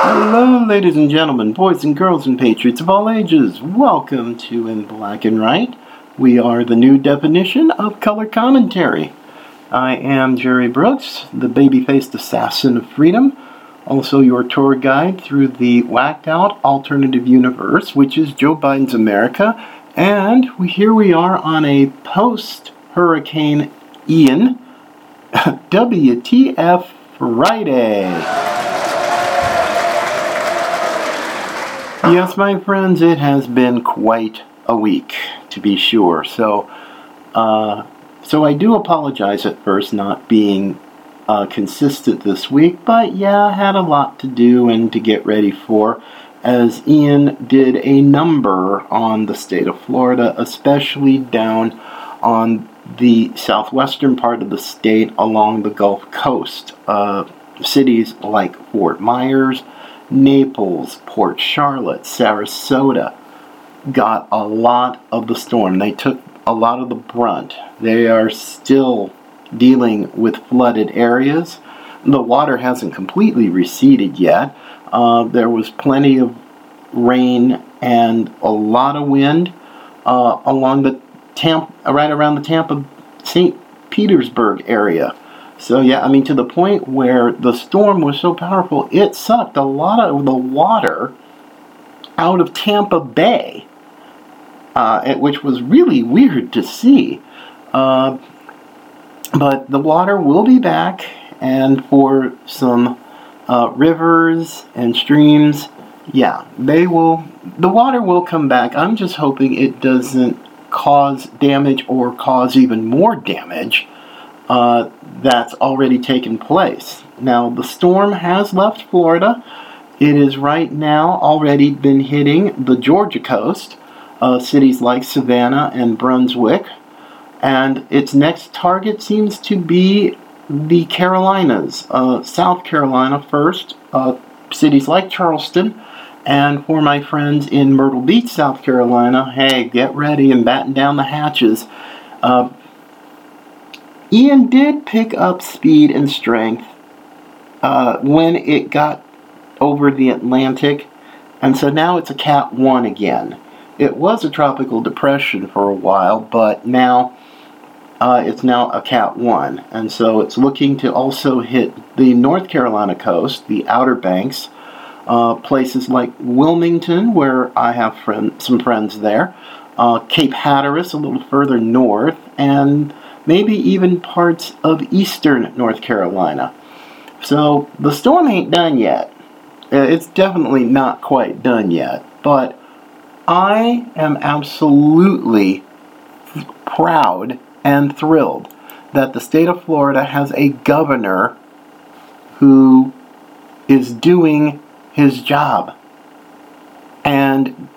Hello, ladies and gentlemen, boys and girls, and patriots of all ages. Welcome to In Black and Right. We are the new definition of color commentary. I am Jerry Brooks, the baby faced assassin of freedom, also your tour guide through the whacked out alternative universe, which is Joe Biden's America. And here we are on a post Hurricane Ian WTF Friday. Yes, my friends, it has been quite a week, to be sure. So, uh, so I do apologize at first not being uh, consistent this week, but yeah, I had a lot to do and to get ready for. As Ian did a number on the state of Florida, especially down on the southwestern part of the state along the Gulf Coast. Uh, cities like Fort Myers, Naples, Port Charlotte, Sarasota got a lot of the storm. They took a lot of the brunt. They are still dealing with flooded areas. The water hasn't completely receded yet. Uh, there was plenty of rain and a lot of wind uh, along the Tampa, right around the Tampa St. Petersburg area. So yeah, I mean to the point where the storm was so powerful, it sucked a lot of the water out of Tampa Bay, uh, which was really weird to see. Uh, but the water will be back, and for some uh, rivers and streams, yeah, they will. The water will come back. I'm just hoping it doesn't cause damage or cause even more damage uh, that's already taken place. Now, the storm has left Florida. It is right now already been hitting the Georgia coast, uh, cities like Savannah and Brunswick, and its next target seems to be the Carolinas, uh, South Carolina first, uh, cities like Charleston, and for my friends in Myrtle Beach, South Carolina, hey, get ready and batten down the hatches. Uh, Ian did pick up speed and strength uh, when it got over the Atlantic, and so now it's a Cat 1 again. It was a tropical depression for a while, but now uh, it's now a Cat 1, and so it's looking to also hit the North Carolina coast, the Outer Banks, uh, places like Wilmington, where I have friend, some friends there, uh, Cape Hatteras, a little further north, and maybe even parts of eastern North Carolina. So the storm ain't done yet. Uh, It's definitely not quite done yet, but I am absolutely proud and thrilled that the state of Florida has a governor who is doing his job. And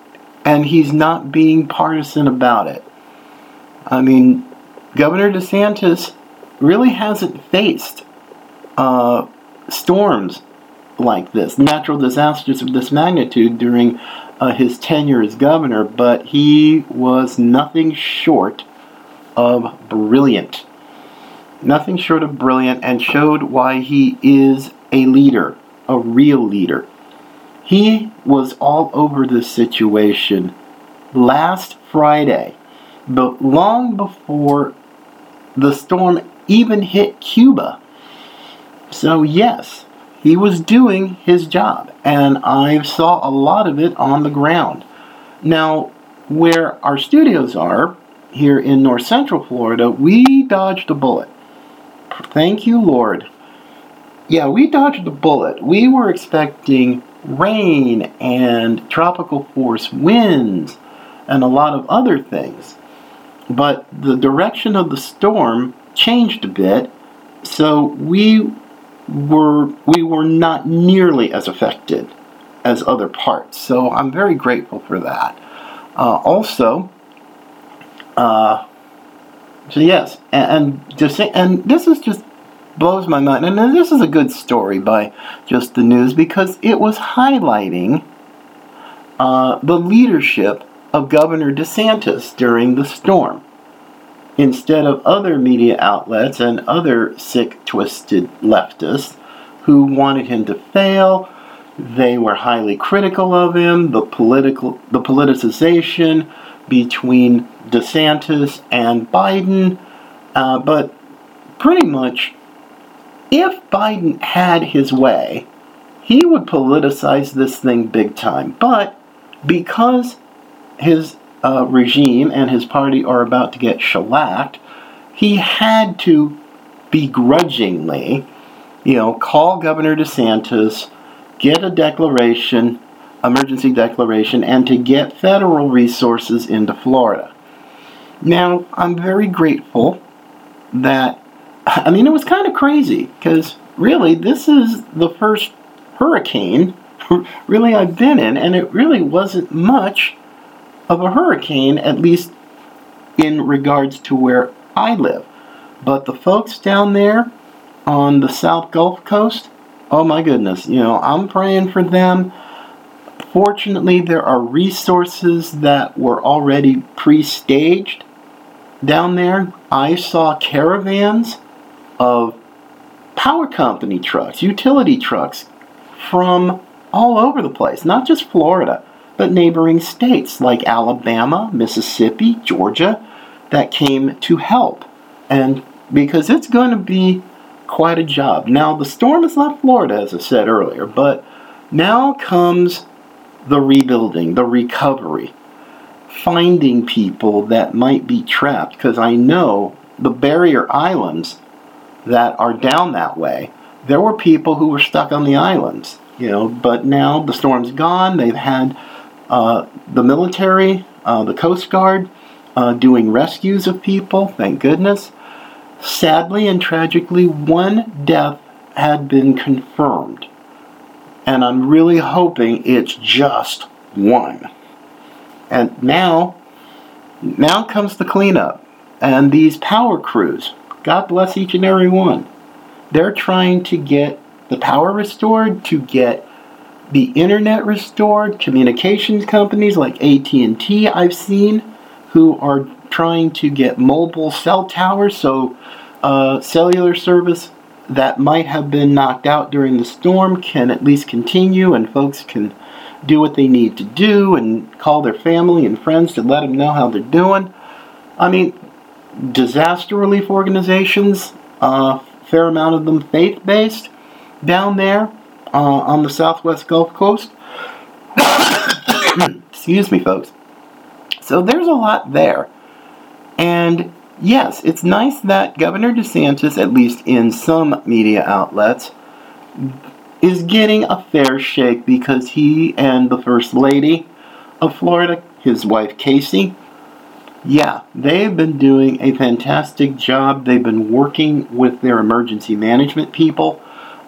and he's not being partisan about it. I mean, Governor DeSantis really hasn't faced uh, storms like this, natural disasters of this magnitude during uh, his tenure as governor, but he was nothing short of brilliant. Nothing short of brilliant, and showed why he is a leader, a real leader. He was all over this situation last Friday, but long before the storm even hit Cuba. So, yes, he was doing his job, and I saw a lot of it on the ground. Now, where our studios are, here in north central Florida, we dodged a bullet. Thank you, Lord. Yeah, we dodged a bullet. We were expecting rain and tropical force winds and a lot of other things. But the direction of the storm changed a bit, so we were we were not nearly as affected as other parts. So I'm very grateful for that. Uh, also, uh, So yes, and and, just, and this is just blows my mind. And this is a good story by just the news because it was highlighting uh, the leadership of Governor DeSantis during the storm. Instead of other media outlets and other sick, twisted leftists who wanted him to fail, they were highly critical of him. The political, the politicization between DeSantis and Biden, uh, but pretty much, if Biden had his way, he would politicize this thing big time. But because his uh, regime and his party are about to get shellacked, he had to begrudgingly, you know, call Governor DeSantis, get a declaration, emergency declaration, and to get federal resources into Florida. Now, I'm very grateful that, I mean, it was kind of crazy because really this is the first hurricane really I've been in, and it really wasn't much of a hurricane, at least in regards to where I live. But the folks down there on the South Gulf Coast, oh my goodness, you know, I'm praying for them. Fortunately, there are resources that were already pre staged down there. I saw caravans of power company trucks, utility trucks from all over the place, not just Florida, but neighboring states like Alabama, Mississippi, Georgia, that came to help. And because it's going to be quite a job. Now, the storm has left Florida, as I said earlier, but now comes the rebuilding, the recovery, finding people that might be trapped, because I know the barrier islands that are down that way, there were people who were stuck on the islands you know. But now the storm's gone. They've had the military, uh, the Coast Guard, uh, doing rescues of people. Thank goodness. Sadly and tragically, one death had been confirmed, and I'm really hoping it's just one. And now, now comes the cleanup, and these power crews. God bless each and every one. They're trying to get the power restored, to get the internet restored. Communications companies like AT&T I've seen who are trying to get mobile cell towers, so uh, cellular service that might have been knocked out during the storm can at least continue, and folks can do what they need to do and call their family and friends to let them know how they're doing. I mean, disaster relief organizations, a uh, fair amount of them faith based, down there uh, on the southwest Gulf Coast. Excuse me, folks. So there's a lot there. And yes, it's nice that Governor DeSantis, at least in some media outlets, is getting a fair shake because he and the First Lady of Florida, his wife Casey, yeah, they've been doing a fantastic job. They've been working with their emergency management people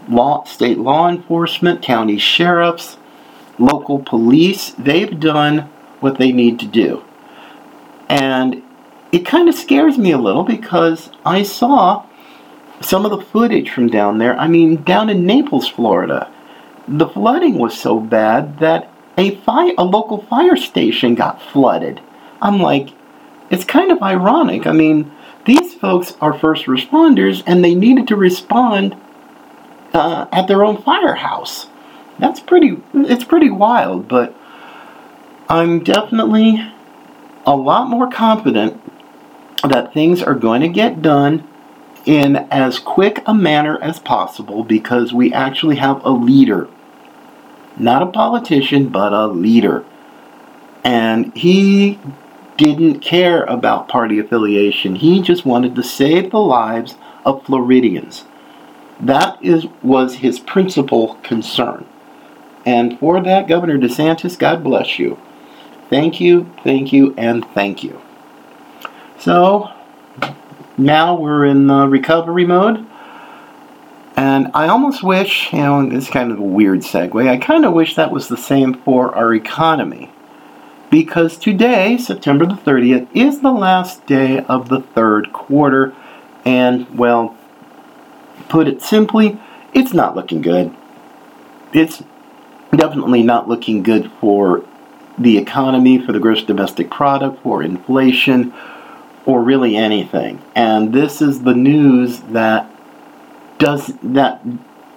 law, state law enforcement, county sheriffs, local police, they've done what they need to do. And it kind of scares me a little because I saw some of the footage from down there. I mean, down in Naples, Florida, the flooding was so bad that a fire, a local fire station got flooded. I'm like, it's kind of ironic. I mean, these folks are first responders and they needed to respond uh, at their own firehouse. That's pretty. It's pretty wild, but I'm definitely a lot more confident that things are going to get done in as quick a manner as possible because we actually have a leader. Not a politician, but a leader. And he didn't care about party affiliation. He just wanted to save the lives of Floridians. That is was his principal concern. And for that, Governor DeSantis, God bless you. Thank you, thank you, and thank you. So now we're in uh, recovery mode. And I almost wish, you know, it's kind of a weird segue, I kind of wish that was the same for our economy. because today, September the 30th, is the last day of the third quarter. And, well, put it simply, it's not looking good. It's definitely not looking good for the economy, for the gross domestic product, for inflation, or really anything. And this is the news that does that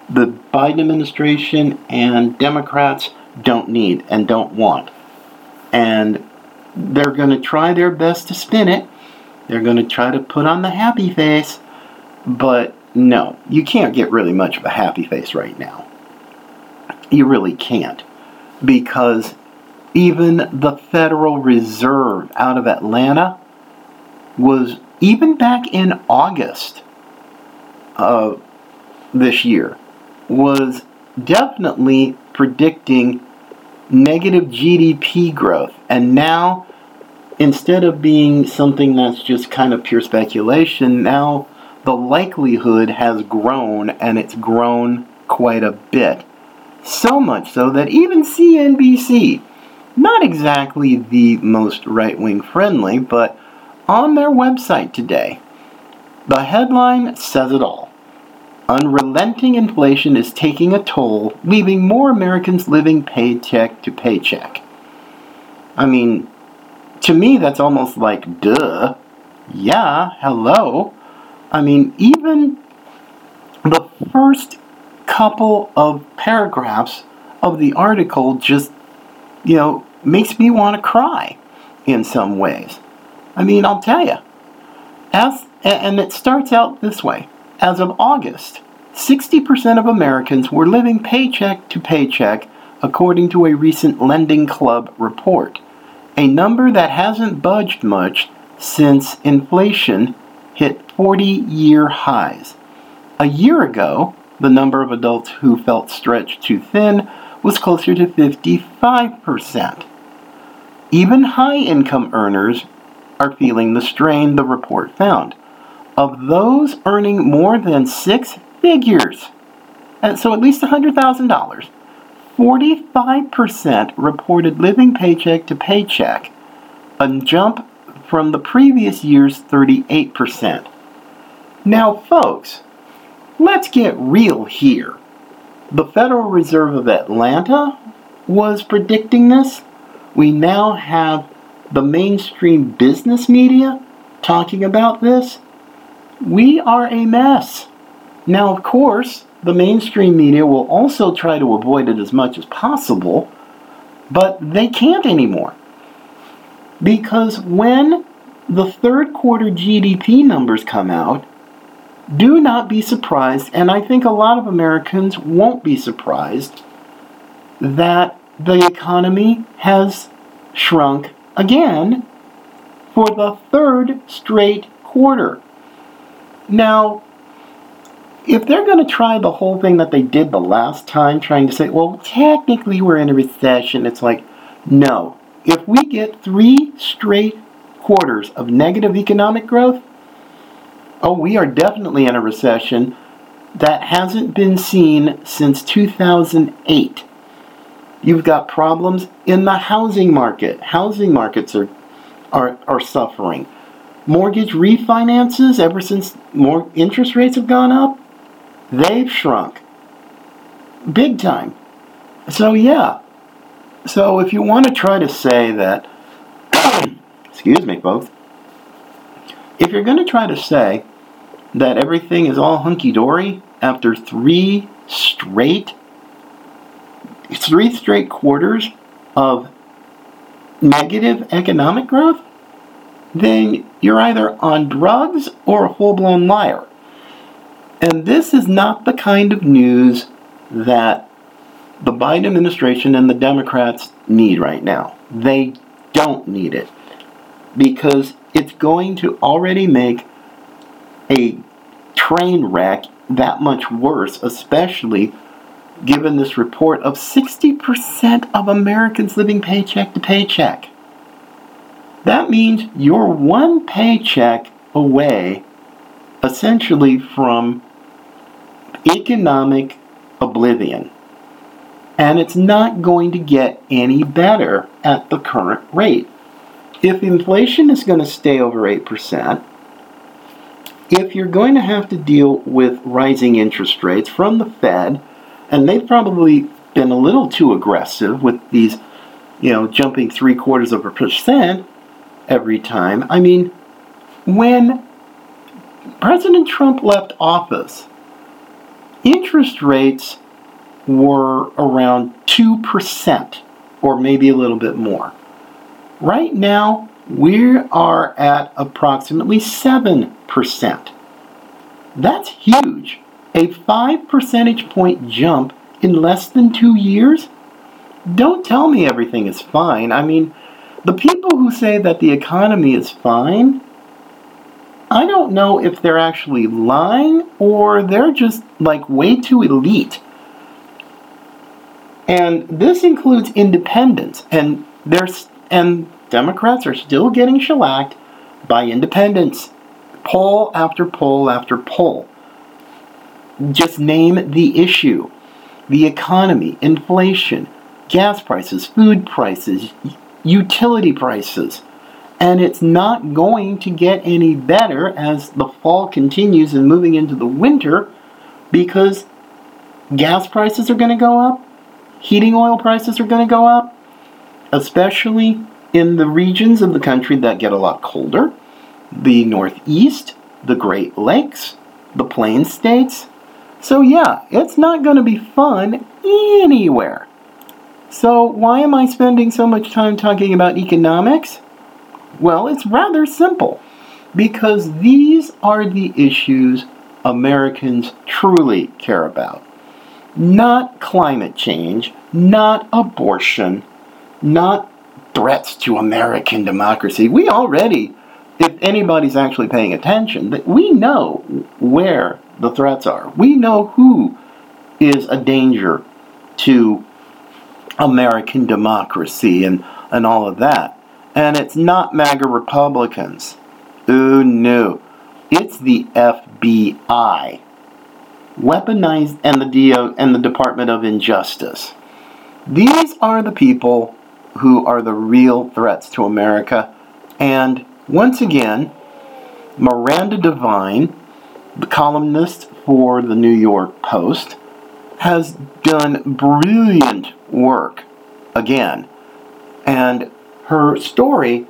the Biden administration and Democrats don't need and don't want. And they're going to try their best to spin it. They're going to try to put on the happy face, but no, you can't get really much of a happy face right now. You really can't. Because even the Federal Reserve out of Atlanta was, even back in August of this year, was definitely predicting negative GDP growth. And now, instead of being something that's just kind of pure speculation, now the likelihood has grown and it's grown quite a bit. So much so that even CNBC, not exactly the most right wing friendly, but on their website today, the headline says it all. Unrelenting inflation is taking a toll, leaving more Americans living paycheck to paycheck. I mean, to me, that's almost like, duh. Yeah, hello. I mean, even the first couple of paragraphs of the article just, you know, makes me want to cry in some ways. I mean, I'll tell you. As, and it starts out this way. As of August, 60% of Americans were living paycheck to paycheck, according to a recent Lending Club report, a number that hasn't budged much since inflation hit 40 year highs. A year ago, the number of adults who felt stretched too thin was closer to 55%. Even high income earners are feeling the strain, the report found. Of those earning more than six figures, and so at least $100,000, 45% reported living paycheck to paycheck, a jump from the previous year's 38%. Now, folks, let's get real here. The Federal Reserve of Atlanta was predicting this. We now have the mainstream business media talking about this. We are a mess. Now, of course, the mainstream media will also try to avoid it as much as possible, but they can't anymore. Because when the third quarter GDP numbers come out, do not be surprised, and I think a lot of Americans won't be surprised, that the economy has shrunk again for the third straight quarter. Now, if they're going to try the whole thing that they did the last time, trying to say, well, technically we're in a recession, it's like, no. If we get three straight quarters of negative economic growth, oh, we are definitely in a recession that hasn't been seen since 2008. You've got problems in the housing market. Housing markets are, are, are suffering. Mortgage refinances, ever since more interest rates have gone up, they've shrunk big time. So, yeah. So, if you want to try to say that, excuse me, both, if you're going to try to say that everything is all hunky dory after three straight three straight quarters of negative economic growth, then you're either on drugs or a full blown liar. And this is not the kind of news that the Biden administration and the Democrats need right now. They don't need it because it's going to already make a train wreck that much worse, especially given this report of 60% of Americans living paycheck to paycheck. That means you're one paycheck away, essentially, from economic oblivion. And it's not going to get any better at the current rate. If inflation is going to stay over 8%, if you're going to have to deal with rising interest rates from the Fed, and they've probably been a little too aggressive with these, you know, jumping three quarters of a percent every time. I mean, when President Trump left office, interest rates were around 2% or maybe a little bit more. Right now, we are at approximately 7%. That's huge. A 5 percentage point jump in less than two years? Don't tell me everything is fine. I mean, the people who say that the economy is fine, I don't know if they're actually lying or they're just like way too elite. And this includes independents, and there's and Democrats are still getting shellacked by independents, poll after poll after poll. Just name the issue: the economy, inflation, gas prices, food prices, utility prices. And it's not going to get any better as the fall continues and moving into the winter because gas prices are going to go up, heating oil prices are going to go up, especially in the regions of the country that get a lot colder the Northeast, the Great Lakes, the Plain States. So, yeah, it's not going to be fun anywhere. So, why am I spending so much time talking about economics? Well, it's rather simple. Because these are the issues Americans truly care about. Not climate change, not abortion, not threats to American democracy. We already, if anybody's actually paying attention, that we know where the threats are. We know who is a danger to American democracy and, and all of that. And it's not MAGA Republicans. Oh no. It's the FBI. Weaponized and the DO and the Department of Injustice. These are the people who are the real threats to America. And once again, Miranda Devine, the columnist for the New York Post, has done brilliant work again. And her story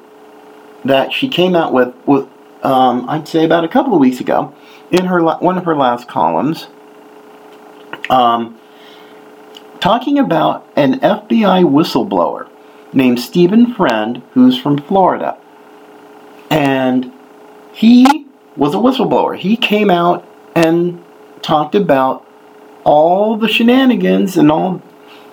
that she came out with, with um, I'd say about a couple of weeks ago, in her one of her last columns, um, talking about an FBI whistleblower named Stephen Friend, who's from Florida. And he was a whistleblower. He came out and talked about all the shenanigans and all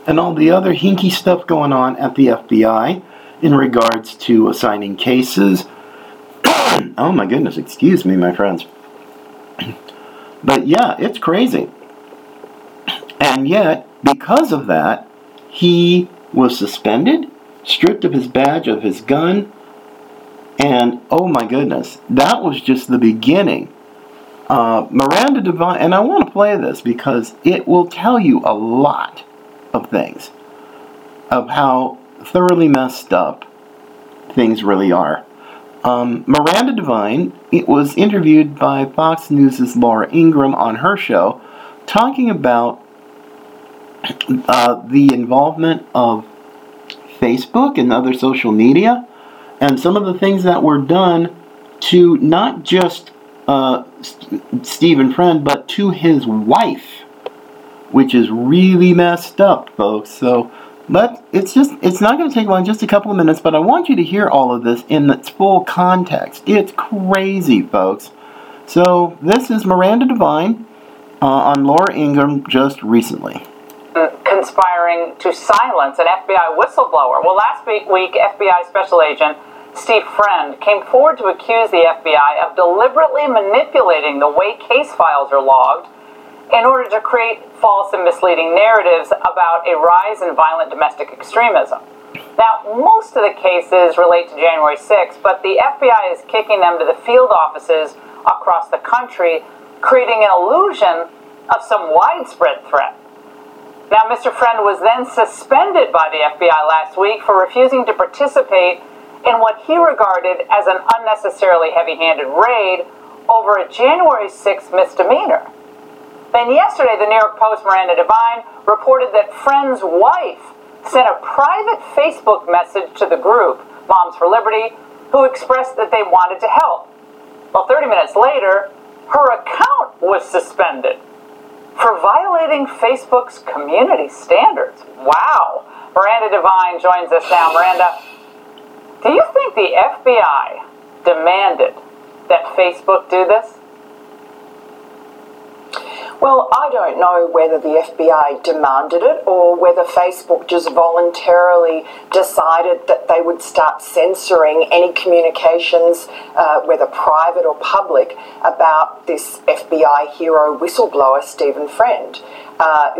and all the other hinky stuff going on at the FBI in regards to assigning cases. oh my goodness, excuse me, my friends. But yeah, it's crazy. And yet, because of that, he was suspended stripped of his badge, of his gun, and oh my goodness, that was just the beginning. Uh, Miranda Devine, and I want to play this because it will tell you a lot of things of how thoroughly messed up things really are. Um, Miranda Devine it was interviewed by Fox News' Laura Ingraham on her show, talking about uh, the involvement of Facebook and other social media, and some of the things that were done to not just uh, St- Stephen Friend, but to his wife, which is really messed up, folks. So, but it's just, it's not going to take long, just a couple of minutes, but I want you to hear all of this in its full context. It's crazy, folks. So, this is Miranda Devine uh, on Laura Ingraham just recently Uh, conspiring to silence an FBI whistleblower. Well, last week, FBI Special Agent Steve Friend came forward to accuse the FBI of deliberately manipulating the way case files are logged in order to create false and misleading narratives about a rise in violent domestic extremism. Now, most of the cases relate to January 6th, but the FBI is kicking them to the field offices across the country, creating an illusion of some widespread threat. Now, Mr. Friend was then suspended by the FBI last week for refusing to participate in what he regarded as an unnecessarily heavy handed raid over a January 6th misdemeanor. Then yesterday, the New York Post Miranda Devine reported that Friend's wife sent a private Facebook message to the group, Moms for Liberty, who expressed that they wanted to help. Well, 30 minutes later, her account was suspended for violating Facebook's community standards. Wow. Miranda Devine joins us now. Miranda, do you think the FBI demanded that Facebook do this? Well, I don't know whether the FBI demanded it or whether Facebook just voluntarily decided that they would start censoring any communications, uh, whether private or public, about this FBI hero whistleblower, Stephen Friend. Uh,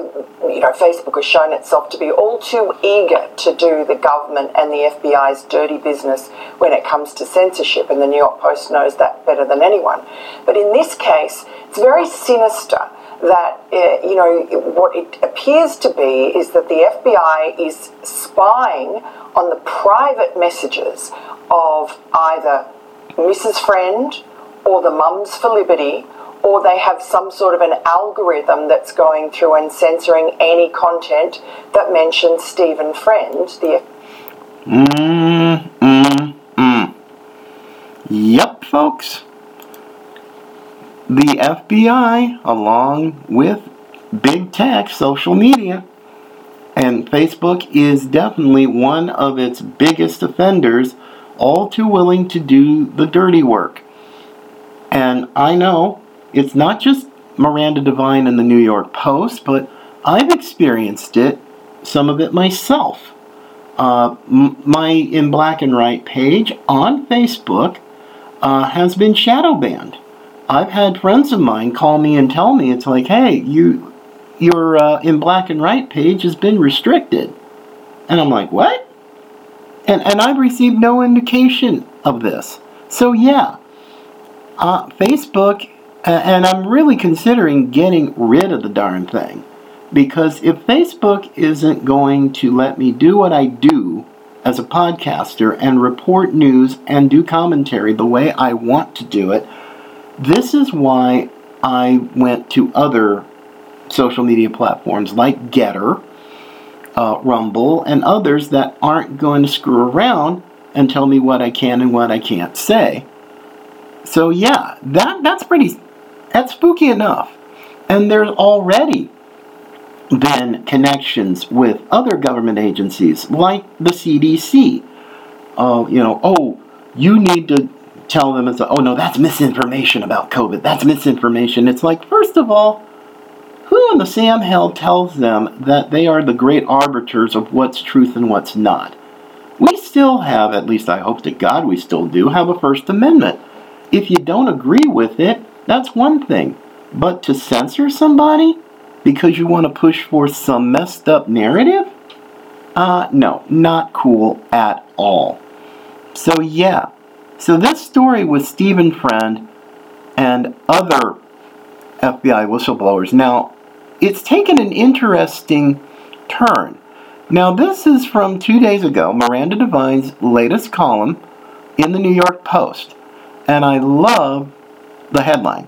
you know, Facebook has shown itself to be all too eager to do the government and the FBI's dirty business when it comes to censorship, and the New York Post knows that better than anyone. But in this case, it's very sinister that uh, you know what it appears to be is that the FBI is spying on the private messages of either Mrs. Friend or the Mums for Liberty, or they have some sort of an algorithm that's going through and censoring any content that mentions Stephen Friend, the Mm, mm, mm. Yep, folks. The FBI, along with big tech, social media, and Facebook is definitely one of its biggest offenders, all too willing to do the dirty work. And I know it's not just Miranda Devine and the New York Post, but I've experienced it, some of it myself. Uh, m- my In Black and Right page on Facebook uh, has been shadow banned. I've had friends of mine call me and tell me it's like, hey, you, your uh, In Black and Right page has been restricted, and I'm like, what? And and I've received no indication of this. So yeah, uh, Facebook, uh, and I'm really considering getting rid of the darn thing. Because if Facebook isn't going to let me do what I do as a podcaster and report news and do commentary the way I want to do it, this is why I went to other social media platforms like GETTR, uh, Rumble, and others that aren't going to screw around and tell me what I can and what I can't say. So yeah, that that's pretty that's spooky enough. And there's already been connections with other government agencies like the CDC. Uh, you know, oh, you need to tell them it's oh no, that's misinformation about COVID. That's misinformation. It's like first of all, who in the Sam Hill tells them that they are the great arbiters of what's truth and what's not? We still have, at least I hope to God we still do, have a First Amendment. If you don't agree with it, that's one thing. But to censor somebody because you want to push for some messed up narrative? Uh, no, not cool at all. So, yeah. So, this story with Stephen Friend and other FBI whistleblowers. Now, it's taken an interesting turn. Now, this is from two days ago, Miranda Devine's latest column in the New York Post. And I love the headline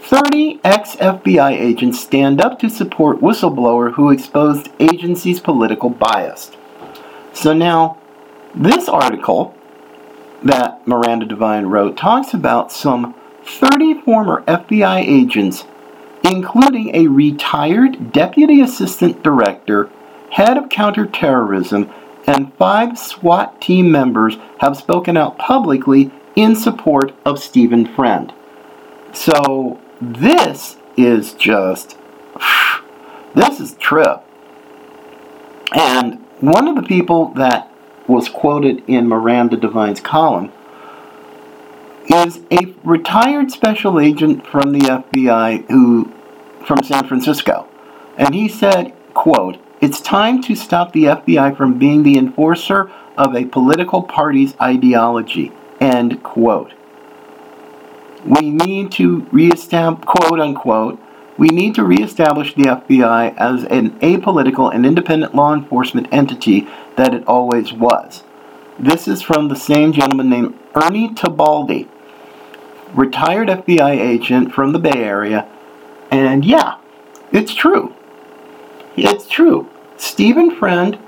30 ex FBI agents stand up to support whistleblower who exposed agency's political bias. So now, this article that Miranda Devine wrote talks about some 30 former FBI agents, including a retired deputy assistant director, head of counterterrorism, and five SWAT team members, have spoken out publicly in support of Stephen Friend. So this is just this is trip. And one of the people that was quoted in Miranda Devine's column is a retired special agent from the FBI who from San Francisco. And he said, quote, "It's time to stop the FBI from being the enforcer of a political party's ideology." End quote. We need to reestablish, quote unquote, We need to reestablish the FBI as an apolitical and independent law enforcement entity that it always was. This is from the same gentleman named Ernie Tabaldi, retired FBI agent from the Bay Area. And yeah, it's true. It's true. Stephen Friend,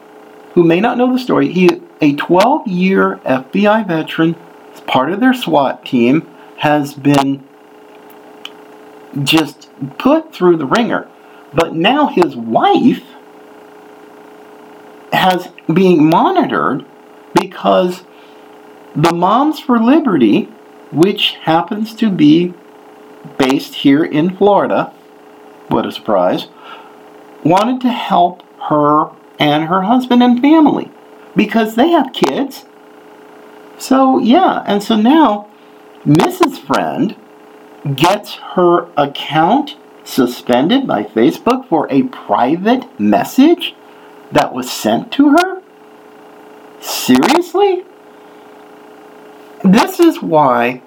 who may not know the story, he a 12 year FBI veteran, part of their SWAT team, has been just put through the ringer. But now his wife has being monitored because the Moms for Liberty, which happens to be based here in Florida, what a surprise, wanted to help her and her husband and family because they have kids. So, yeah, and so now Mrs. Friend gets her account suspended by Facebook for a private message that was sent to her? Seriously? This is why.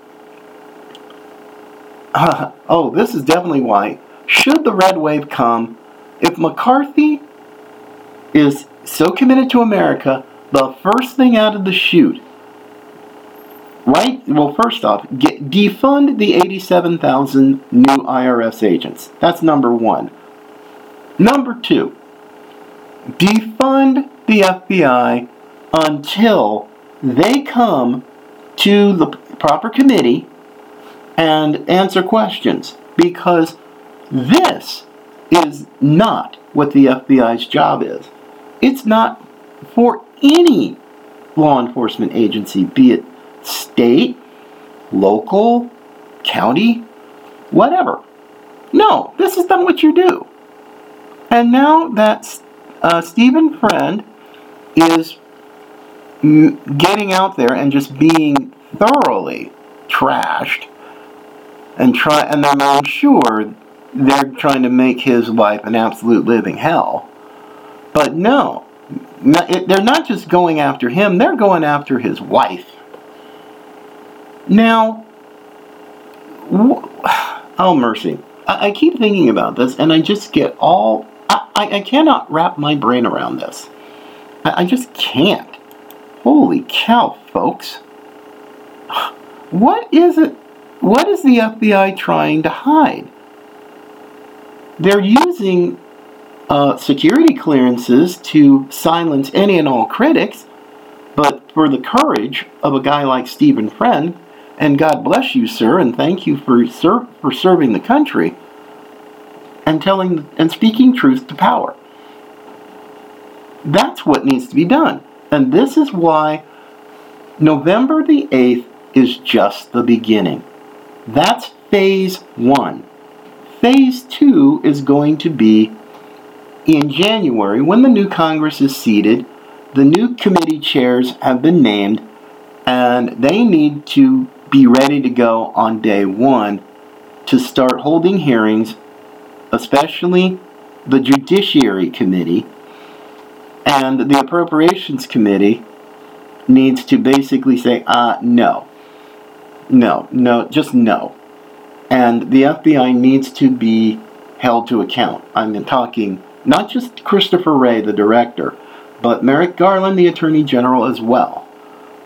Uh, oh, this is definitely why. Should the red wave come, if McCarthy is so committed to America, the first thing out of the chute, right? Well, first off, get, defund the 87,000 new IRS agents. That's number one. Number two, defund the FBI until they come to the proper committee and answer questions because this is not what the FBI's job is. It's not for any law enforcement agency, be it state, local, county, whatever. No, this is not what you do. And now that uh, Stephen Friend is getting out there and just being thoroughly trashed, and try, and then I'm sure they're trying to make his life an absolute living hell. But no, they're not just going after him; they're going after his wife. Now, oh mercy! I, keep thinking about this, and I just get all I, I, cannot wrap my brain around this. I just can't. Holy cow, folks! What is it? What is the FBI trying to hide? They're using uh, security clearances to silence any and all critics, but for the courage of a guy like Stephen Friend, and God bless you, sir, and thank you for ser- for serving the country and telling and speaking truth to power. That's what needs to be done, and this is why November the eighth is just the beginning. That's phase one. Phase two is going to be in January when the new Congress is seated. The new committee chairs have been named, and they need to be ready to go on day one to start holding hearings, especially the Judiciary Committee and the Appropriations Committee needs to basically say, uh, no. No, no, just no. And the FBI needs to be held to account. I'm talking not just Christopher Wray, the director, but Merrick Garland, the Attorney General, as well.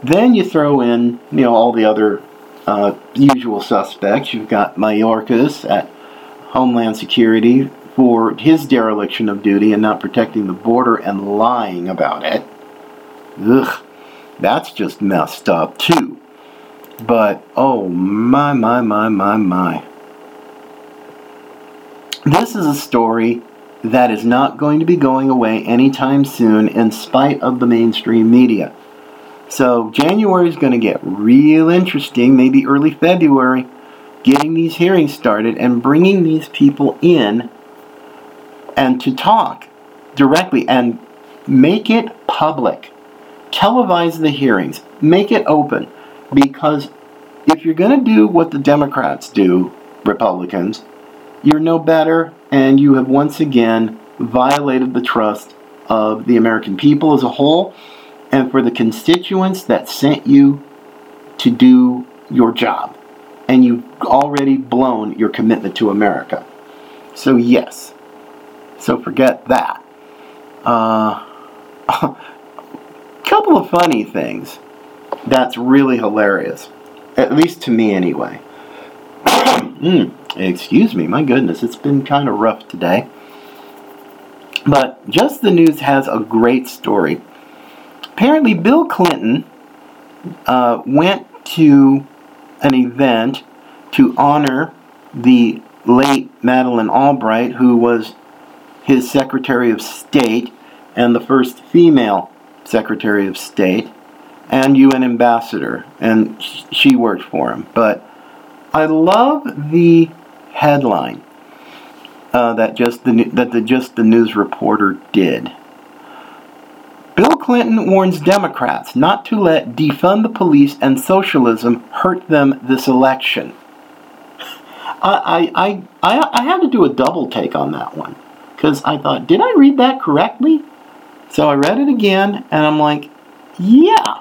Then you throw in, you know, all the other uh, usual suspects. You've got Mayorkas at Homeland Security for his dereliction of duty and not protecting the border and lying about it. Ugh, that's just messed up too. But oh my, my, my, my, my. This is a story that is not going to be going away anytime soon in spite of the mainstream media. So January is going to get real interesting, maybe early February, getting these hearings started and bringing these people in and to talk directly and make it public. Televise the hearings, make it open. Because if you're going to do what the Democrats do, Republicans, you're no better, and you have once again violated the trust of the American people as a whole and for the constituents that sent you to do your job. And you've already blown your commitment to America. So, yes. So, forget that. Uh, couple of funny things that's really hilarious. At least to me, anyway. mm, excuse me, my goodness, it's been kind of rough today. But Just the News has a great story. Apparently, Bill Clinton uh, went to an event to honor the late Madeleine Albright, who was his Secretary of State and the first female Secretary of State and UN ambassador, and she worked for him. But I love the headline uh, that just the that the just the news reporter did. Bill Clinton warns Democrats not to let defund the police and socialism hurt them this election. I I I, I, I had to do a double take on that one because I thought, did I read that correctly? So I read it again, and I'm like, yeah.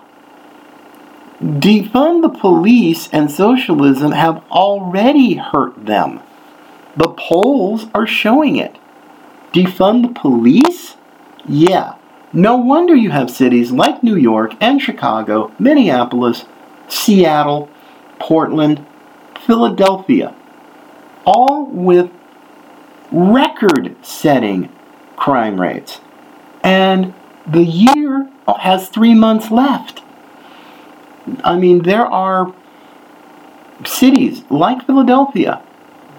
Defund the police and socialism have already hurt them. The polls are showing it. Defund the police? Yeah. No wonder you have cities like New York and Chicago, Minneapolis, Seattle, Portland, Philadelphia, all with record setting crime rates. And the year has three months left. I mean, there are cities like Philadelphia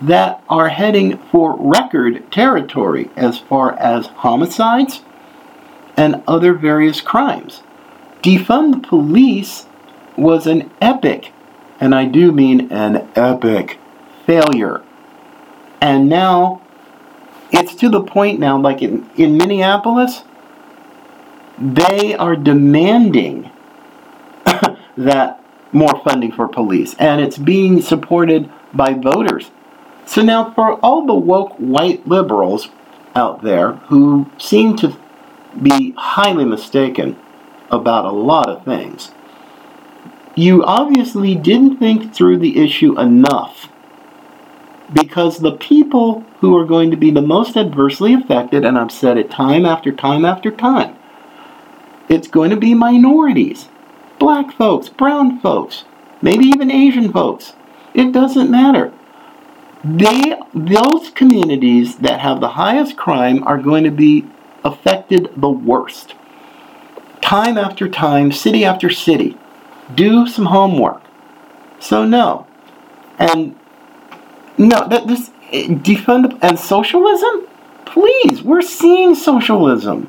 that are heading for record territory as far as homicides and other various crimes. Defund the police was an epic, and I do mean an epic, failure. And now it's to the point now, like in, in Minneapolis, they are demanding that more funding for police, and it's being supported by voters. So now, for all the woke white liberals out there who seem to be highly mistaken about a lot of things, you obviously didn't think through the issue enough because the people who are going to be the most adversely affected, and I've said it time after time after time, it's going to be minorities black folks, brown folks, maybe even Asian folks. It doesn't matter. They, those communities that have the highest crime are going to be affected the worst. Time after time, city after city. Do some homework. So no. And no, that this defund and socialism? Please, we're seeing socialism.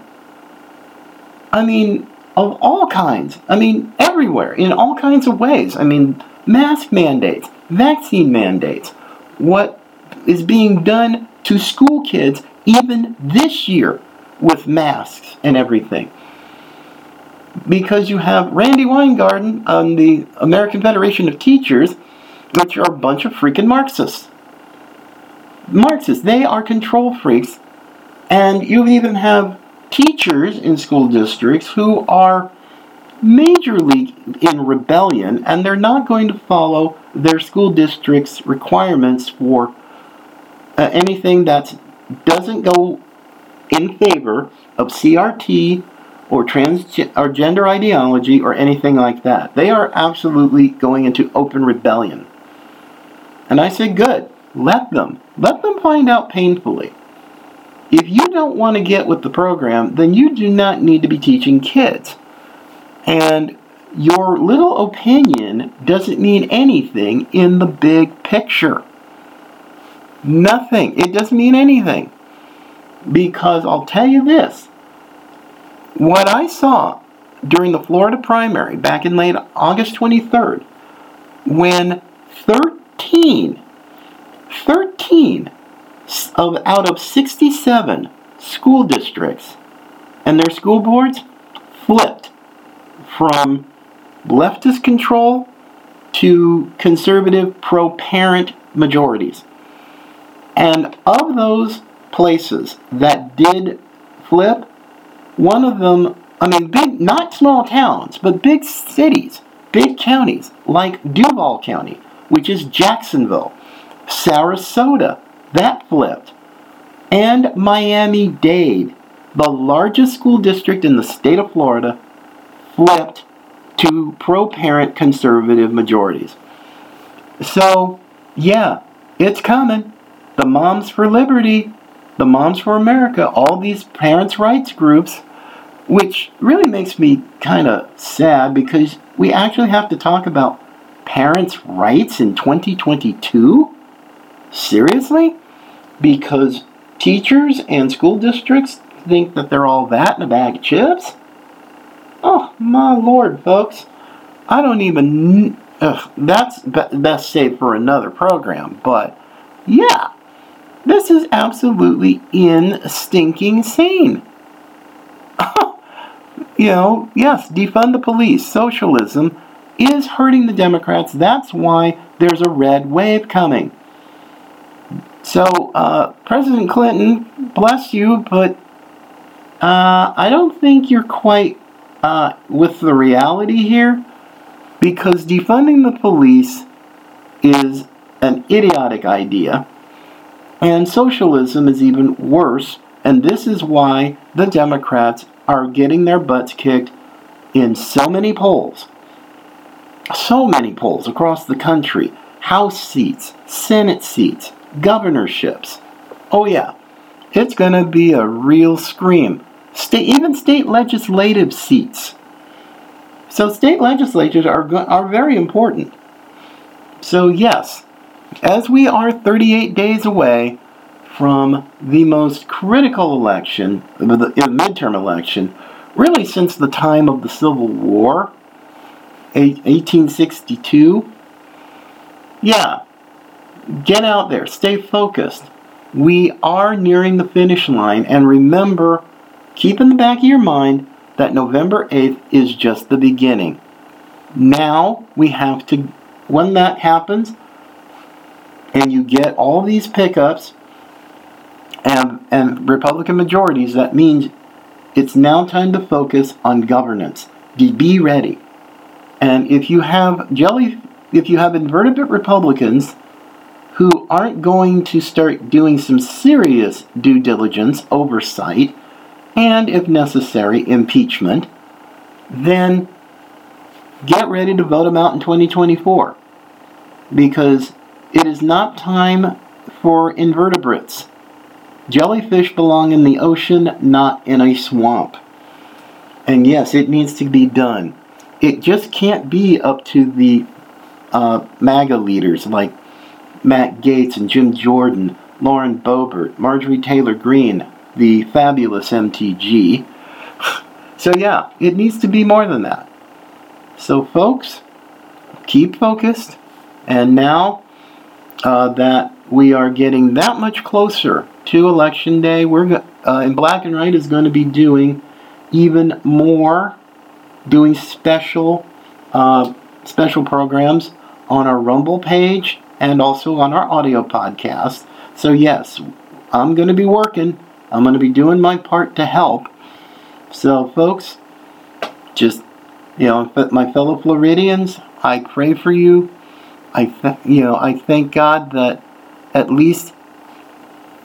I mean, of all kinds. I mean, everywhere, in all kinds of ways. I mean, mask mandates, vaccine mandates, what is being done to school kids even this year with masks and everything. Because you have Randi Weingarten on the American Federation of Teachers, which are a bunch of freaking Marxists. Marxists, they are control freaks, and you even have teachers in school districts who are majorly in rebellion and they're not going to follow their school district's requirements for uh, anything that doesn't go in favor of CRT or trans or gender ideology or anything like that. They are absolutely going into open rebellion. And I say good. Let them. Let them find out painfully. If you don't want to get with the program, then you do not need to be teaching kids. And your little opinion doesn't mean anything in the big picture. Nothing. It doesn't mean anything. Because I'll tell you this what I saw during the Florida primary back in late August 23rd, when 13, 13 of out of 67 school districts and their school boards flipped from leftist control to conservative pro parent majorities. And of those places that did flip, one of them, I mean, big, not small towns, but big cities, big counties like Duval County, which is Jacksonville, Sarasota, that flipped. and Miami Dade, the largest school district in the state of Florida, flipped to pro parent conservative majorities. So, yeah, it's coming. The Moms for Liberty, the Moms for America, all these parents' rights groups, which really makes me kind of sad because we actually have to talk about parents' rights in 2022? Seriously? Because teachers and school districts think that they're all that in a bag of chips? Oh, my lord, folks. I don't even. Ugh, that's best saved for another program, but yeah, this is absolutely in stinking sane. you know, yes, defund the police, socialism is hurting the Democrats. That's why there's a red wave coming. So, uh, President Clinton, bless you, but uh, I don't think you're quite uh, with the reality here because defunding the police is an idiotic idea, and socialism is even worse. And this is why the Democrats are getting their butts kicked in so many polls. So many polls across the country House seats, Senate seats, governorships. Oh, yeah, it's going to be a real scream. State, even state legislative seats. So, state legislatures are, are very important. So, yes, as we are 38 days away from the most critical election, the, the midterm election, really since the time of the Civil War, 1862. Yeah, get out there, stay focused. We are nearing the finish line, and remember, keep in the back of your mind that November 8th is just the beginning. Now we have to, when that happens, and you get all these pickups and, and Republican majorities, that means it's now time to focus on governance. Be- ready. And if you have jelly, if you have invertebrate Republicans aren't going to start doing some serious due diligence, oversight, and if necessary, impeachment, then get ready to vote them out in 2024. Because it is not time for invertebrates. Jellyfish belong in the ocean, not in a swamp. And yes, it needs to be done. It just can't be up to the uh, MAGA leaders like Matt Gaetz and Jim Jordan, Lauren Boebert, Marjorie Taylor Greene, the fabulous MTG. So, yeah, it needs to be more than that. So, folks, keep focused. And now uh, that we are getting that much closer to Election Day, we're uh, in Black and Right is going to be doing even more, doing special uh, special programs on our Rumble page and also on our audio podcast. So yes, I'm going to be working. I'm going to be doing my part to help. So, folks, just you know, my fellow Floridians, I pray for you. I th- you know, I thank God that at least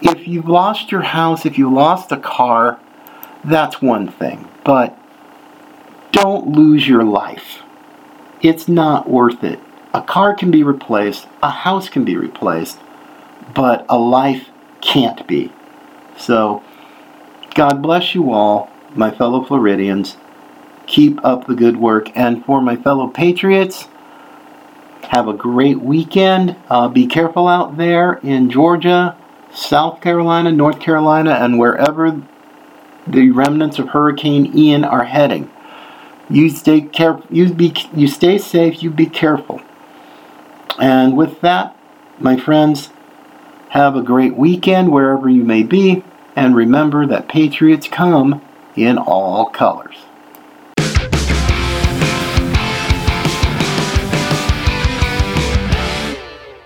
if you've lost your house, if you lost a car, that's one thing. But don't lose your life. It's not worth it. A car can be replaced, a house can be replaced, but a life can't be. So, God bless you all, my fellow Floridians. Keep up the good work. And for my fellow patriots, have a great weekend. Uh, be careful out there in Georgia, South Carolina, North Carolina, and wherever the remnants of Hurricane Ian are heading. You stay careful. You be. You stay safe. You be careful. And with that, my friends, have a great weekend wherever you may be, and remember that patriots come in all colors.